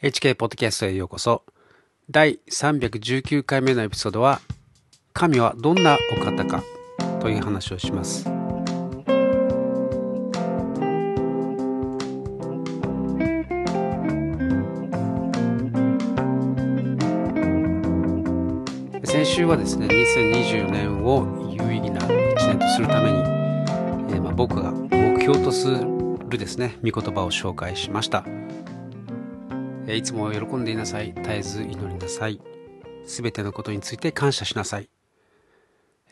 HK ポッドキャストへようこそ。第319回目のエピソードは、神はどんなお方かという話をします。先週はですね、2024年を有意義な1年とするために、えーまあ、僕が目標とするですね、御言葉を紹介しました。いつも喜んでいなさい。絶えず祈りなさい。すべてのことについて感謝しなさい。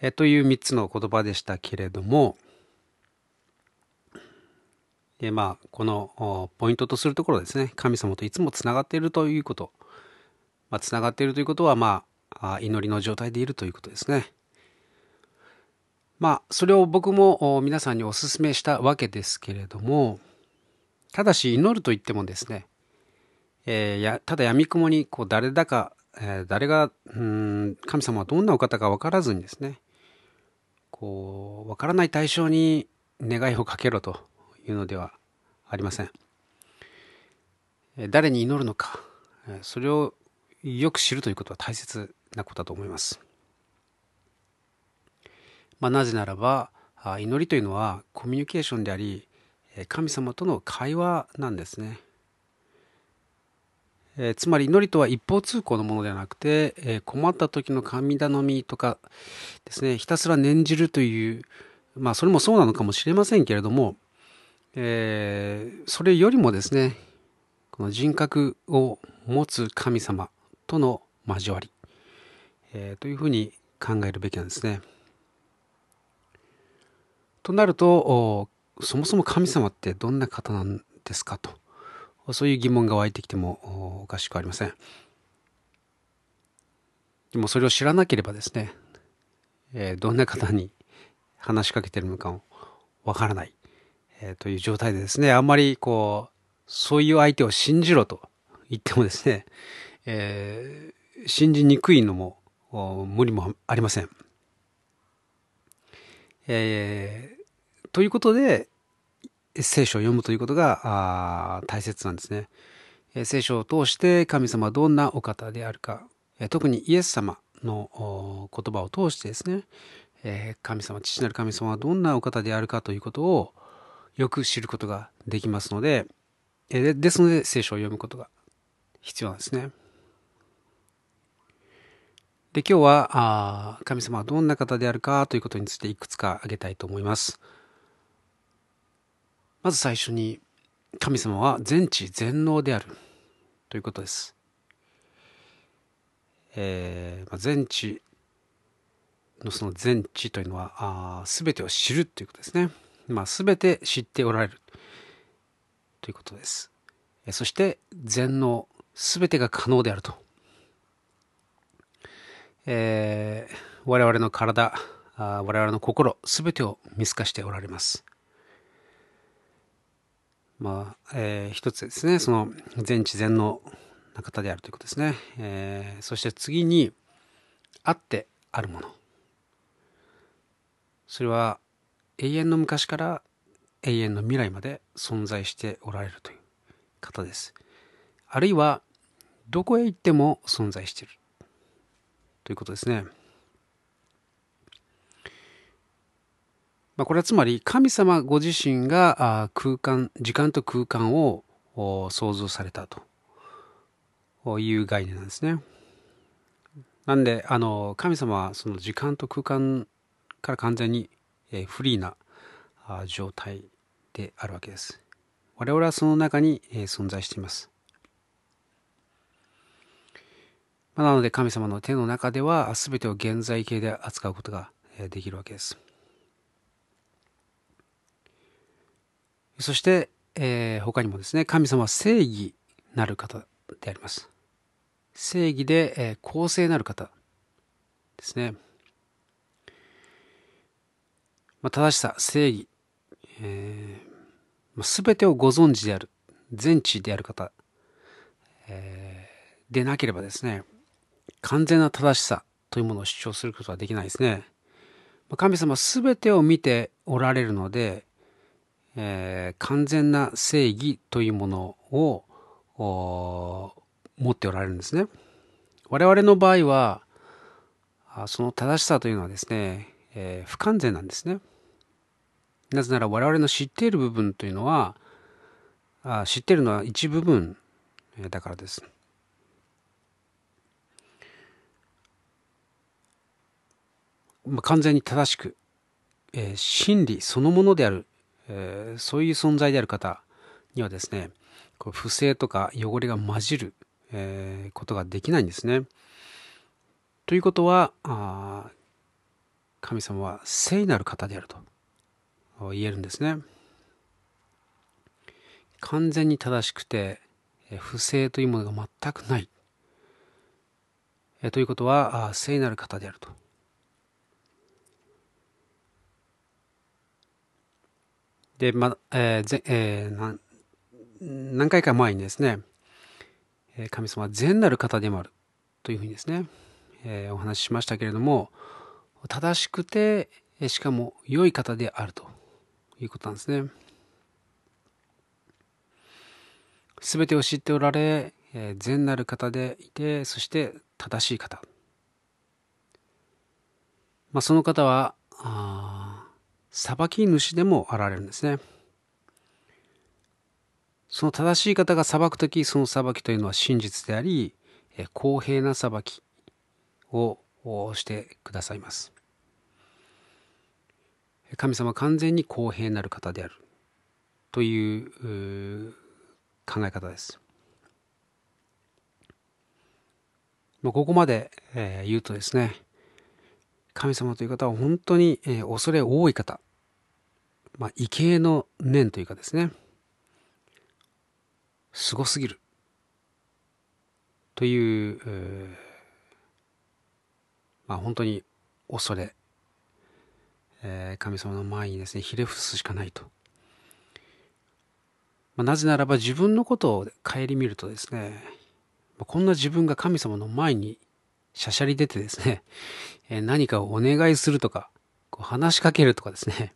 えという3つの言葉でしたけれども、えまあ、このポイントとするところですね、神様といつもつながっているということ。まあ、つながっているということは、まあ、祈りの状態でいるということですね。まあ、それを僕も皆さんにお勧めしたわけですけれども、ただし祈ると言ってもですね、えーやただ闇雲にこう誰だか、えー誰がうん神様はどんなお方か分からずにですねこう分からない対象に願いをかけろというのではありません。えー誰に祈るのか、えーそれをよく知るということは大切なことだと思います。まあ、なぜならばあ祈りというのはコミュニケーションであり神様との会話なんですね。えーつまり祈りとは一方通行のものではなくて、えー困った時の神頼みとかですねひたすら念じるというまあそれもそうなのかもしれませんけれども、えーそれよりもですねこの人格を持つ神様との交わり、えというふうに考えるべきなんですね。となるとそもそも神様ってどんな方なんですかとそういう疑問が湧いてきてもおかしくありません。でもそれを知らなければですね、えーどんな方に話しかけてるのかもわからない、えーという状態でですね、あんまりこう、そういう相手を信じろと言ってもですね、えー信じにくいのも無理もありません。えーということで、聖書を読むということが大切なんですね。聖書を通して神様はどんなお方であるか、特にイエス様の言葉を通してですね、神様、父なる神様はどんなお方であるかということをよく知ることができますので、ですので聖書を読むことが必要なんですね。で今日はあ神様はどんな方であるかということについていくつか挙げたいと思います。まず最初に神様は全知全能であるということです。えーまあ、全知のその全知というのはあ全てを知るということですね。まあ、全て知っておられるということです。そして全能全てが可能であると。えー我々の体あ我々の心全てを見透かしておられます。まあ、えー一つですね、その全知全能な方であるということですね。えーそして次に、あってあるもの。それは永遠の昔から永遠の未来まで存在しておられるという方です。あるいは、どこへ行っても存在しているということですね。まあ、これはつまり神様ご自身が空間時間と空間をお創造されたという概念なんですね。なんであの神様はその時間と空間から完全にフリーな状態であるわけです。我々はその中に存在しています。なので神様の手の中では全てを現在形で扱うことができるわけです。そして、えー他にもですね、神様は正義なる方であります。正義で、えー公正なる方ですね。まあ、正しさ、正義、えーま、全てをご存知である、全知である方、えーでなければですね、完全な正しさというものを主張することはできないですね。ま神様は全てを見ておられるので、えー完全な正義というものを持っておられるんですね。我々の場合は、その正しさというのはですね、えー、不完全なんですね。なぜなら我々の知っている部分というのは、あ知っているのは一部分だからです。まあ、完全に正しく、えー、真理そのものである、えー、そういう存在である方にはですね、こう不正とか汚れが混じる、えー、ことができないんですね。ということは、あ神様は聖なる方であると言えるんですね。完全に正しくて、不正というものが全くない。ということは、聖なる方であると。で、ま、えーえー、何回か前にですね、神様は善なる方でもあるというふうにですね、えー、お話ししましたけれども、正しくて、しかも良い方であるということなんですね。すべてを知っておられ、えー、善なる方でいて、そして正しい方。まあ、その方は、あ裁き主でもあられるんですね。その正しい方が裁くとき、その裁きというのは真実であり、公平な裁きをしてくださいます。神様は完全に公平なる方であるという考え方です。ここまで言うとですね、神様という方は本当に恐れ多い方、まあ、畏敬の念というかですね、すごすぎる。という、まあ、本当に恐れ、えー、神様の前にですねひれ伏すしかないと、まあ、なぜならば自分のことを顧みるとですね、こんな自分が神様の前にしゃしゃり出てですね、えー、何かをお願いするとかこう話しかけるとかですね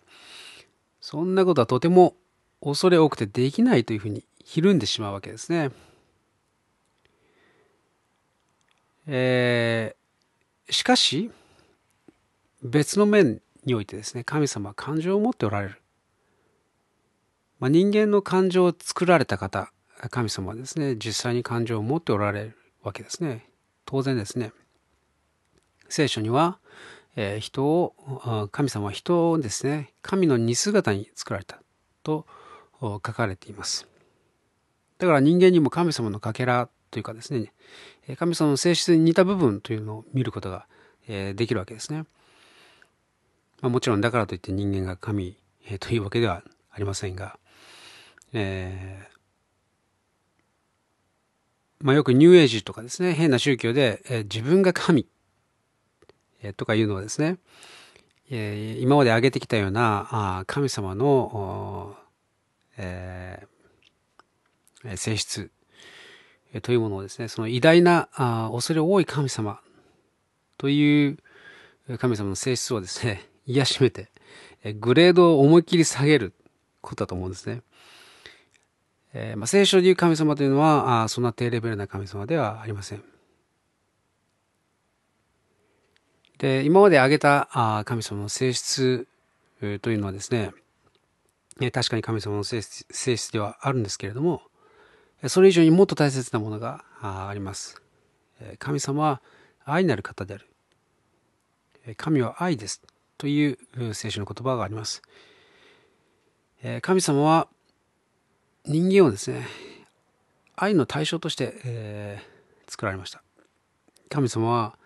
そんなことはとても恐れ多くてできないというふうにひるんでしまうわけですね。えー、しかし、別の面においてですね、神様は感情を持っておられる。まあ、人間の感情を作られた方、神様はですね、実際に感情を持っておられるわけですね。当然ですね。聖書には、えー、人を、神様は人をですね、神の似姿に作られたと書かれています。だから人間にも神様のかけらというかですね、神様の性質に似た部分というのを見ることができるわけですね。まあ、もちろんだからといって人間が神というわけではありませんが、えーまあ、よくニューエイジとかですね、変な宗教で、え自分が神、とかいうのはですね、今まで挙げてきたような神様の、性質というものをですね、その偉大な恐れ多い神様という神様の性質をですね、癒しめて、グレードを思いっきり下げることだと思うんですね。えー、まあ、聖書でいう神様というのはあそんな低レベルな神様ではありません。で今まで挙げた神様の性質というのはですね確かに神様の性質性質ではあるんですけれどもそれ以上にもっと大切なものがあります。神様は愛なる方である。神は愛ですという聖書の言葉があります。神様は人間をですね、愛の対象として、え、作られました。神様は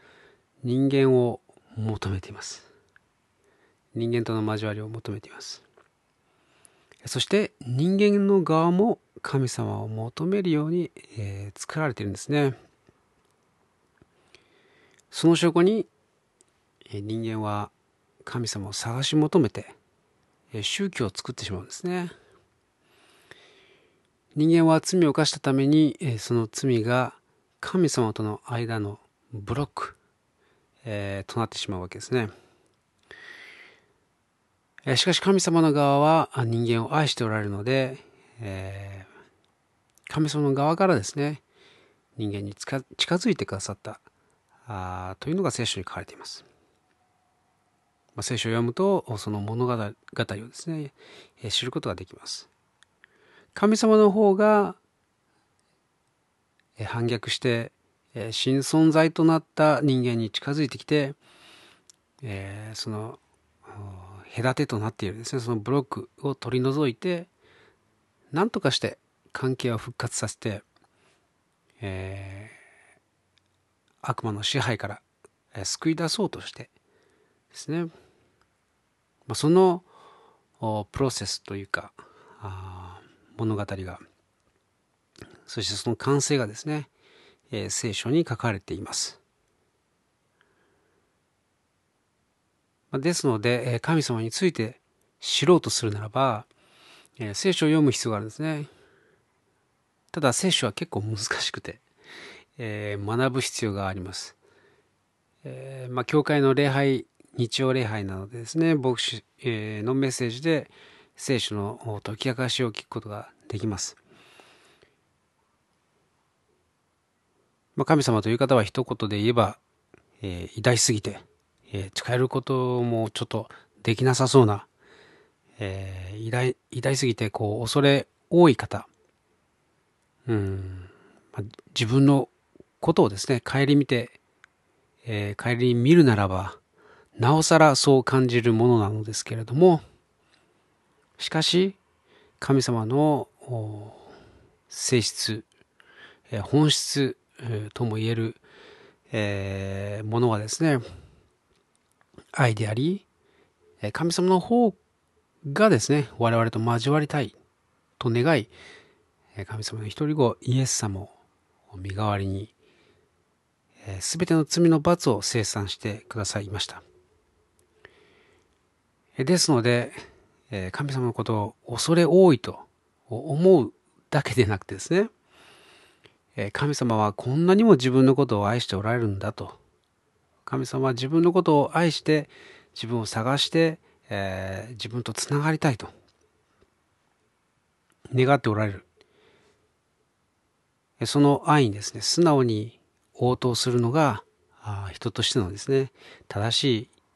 人間を求めています。人間との交わりを求めています。そして人間の側も神様を求めるように、えー、作られているんですね。その証拠に、人間は神様を探し求めて、宗教を作ってしまうんですね。人間は罪を犯したために、その罪が神様との間のブロック、えー、となってしまうわけですね。しかし神様の側は人間を愛しておられるので、えー、神様の側からですね人間に近づいてくださったあというのが聖書に書かれています。まあ、聖書を読むとその物語をですねえ知ることができます。神様の方がえ反逆してえ新存在となった人間に近づいてきて、えー、その隔てとなっているですね。そのブロックを取り除いて何とかして関係を復活させて、えー、悪魔の支配から、え救い出そうとしてですね、まあ、そのプロセスというか物語がそしてその完成がですね、えー、聖書に書かれています。ですので、神様について知ろうとするならばえ、聖書を読む必要があるんですね。ただ聖書は結構難しくて、えー、学ぶ必要があります。えー、まあ、教会の礼拝、日曜礼拝なのでですね、牧師、えー、のメッセージで聖書の解き明かしを聞くことができます。まあ、神様という方は一言で言えば、え偉大すぎて、え使えることもちょっとできなさそうな、え偉大、偉大すぎてこう恐れ多い方、うん。まあ、自分のことをですね、顧みて、えー、顧み見るならば、なおさらそう感じるものなのですけれども、しかし、神様の性質、えー、本質、とも言える、えー、ものはですね、愛であり、神様の方がですね、我々と交わりたいと願い、神様の一人子イエス様を身代わりにすべての罪の罰を清算してくださいました。ですので神様のことを恐れ多いと思うだけでなくてですね神様はこんなにも自分のことを愛しておられるんだと神様は自分のことを愛して自分を探して、えー、自分とつながりたいと願っておられるその愛にですね、素直に応答するのが、人としてのですね、正し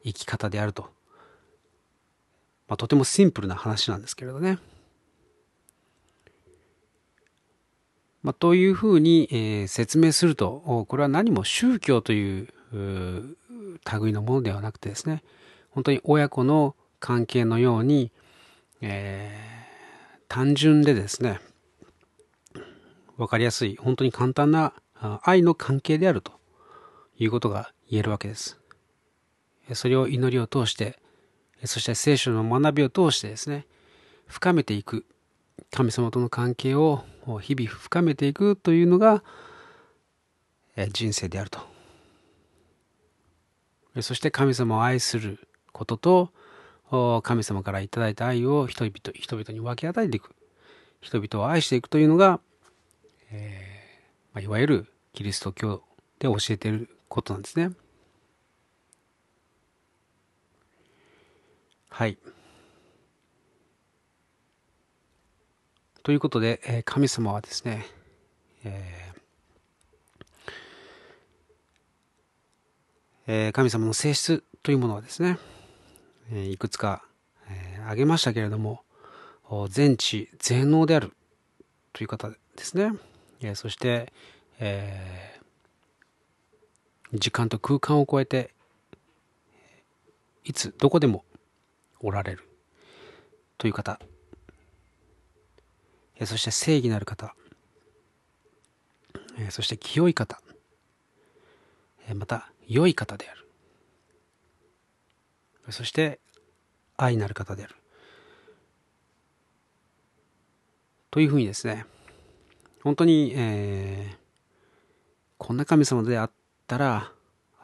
い生き方であると。まあ、とてもシンプルな話なんですけれどね。まあ、というふうに、えー、説明すると、これは何も宗教という類のものではなくてですね、本当に親子の関係のように、えー、単純でですね、分かりやすい、本当に簡単な愛の関係であるということが言えるわけです。それを祈りを通して、そして聖書の学びを通してですね、深めていく、神様との関係を日々深めていくというのが人生であると。そして神様を愛することと、神様からいいた愛を人々人々に分け与えていく。人々を愛していくというのがえー、まあ、いわゆるキリスト教で教えていることなんですね。はい。ということで、えー、神様はですね、えーえー、神様の性質というものはですね、えー、いくつか、えー、挙げましたけれども、全知全能であるという方ですね。えそして、えー、時間と空間を超えていつどこでもおられるという方、えそして正義なる方、えそして清い方、えまた良い方である。そして愛なる方である。というふうにですね本当に、えー、こんな神様であったら、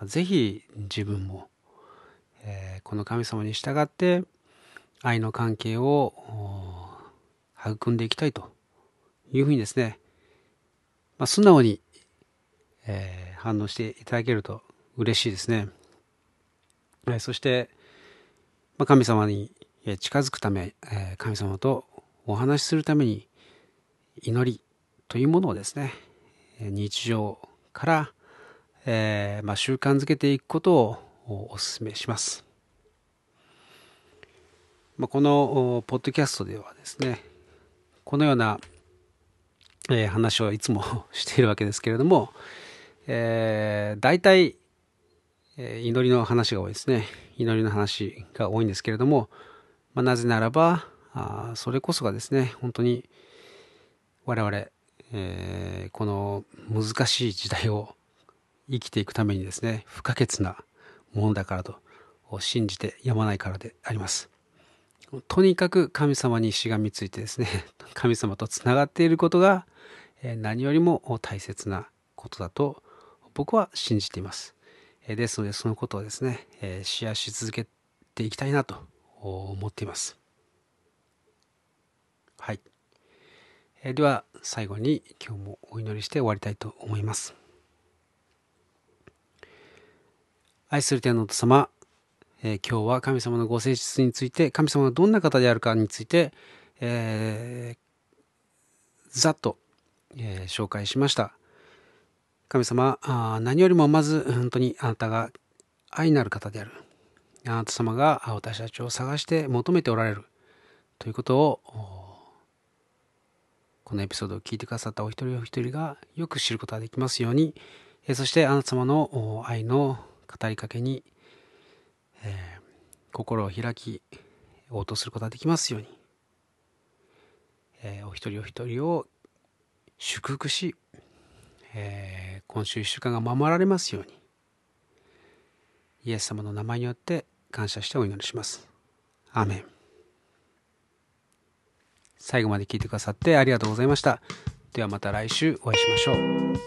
ぜひ自分も、えー、この神様に従って愛の関係を育んでいきたいというふうにですね、まあ、素直に、えー、反応していただけると嬉しいですね。えー、そして、まあ、神様に近づくため、えー、神様とお話しするために祈り、というものをですね日常から、えー、まあ、習慣づけていくことをお勧めします。まあ、このポッドキャストではですねこのような、えー、話をいつも しているわけですけれども、えー、大体、えー、祈りの話が多いですね祈りの話が多いんですけれども、まあ、なぜならばあそれこそがですね本当に我々、えー、この難しい時代を生きていくためにですね不可欠なものだからと信じてやまないからであります。とにかく神様にしがみついてですね 神様とつながっていることが何よりも大切なことだと僕は信じています。ですのでそのことをですねシェアし続けていきたいなと思っています。はい。では最後に今日もお祈りして終わりたいと思います。愛する天の様えー、今日は神様のご性質について神様がどんな方であるかについて、えー、ざっと、えー、紹介しました。神様あ何よりもまず本当にあなたが愛なる方である。あなた様が私たちを探して求めておられる。ということをこのエピソードを聞いてくださったお一人お一人がよく知ることができますように。そしてあなた様の愛の語りかけにえー、心を開き応答することができますように、えー、お一人お一人を祝福し、えー、今週1週間が守られますようにイエス様の名前によって感謝してお祈りします。アーメン最後まで聞いてくださってありがとうございました。ではまた来週お会いしましょう。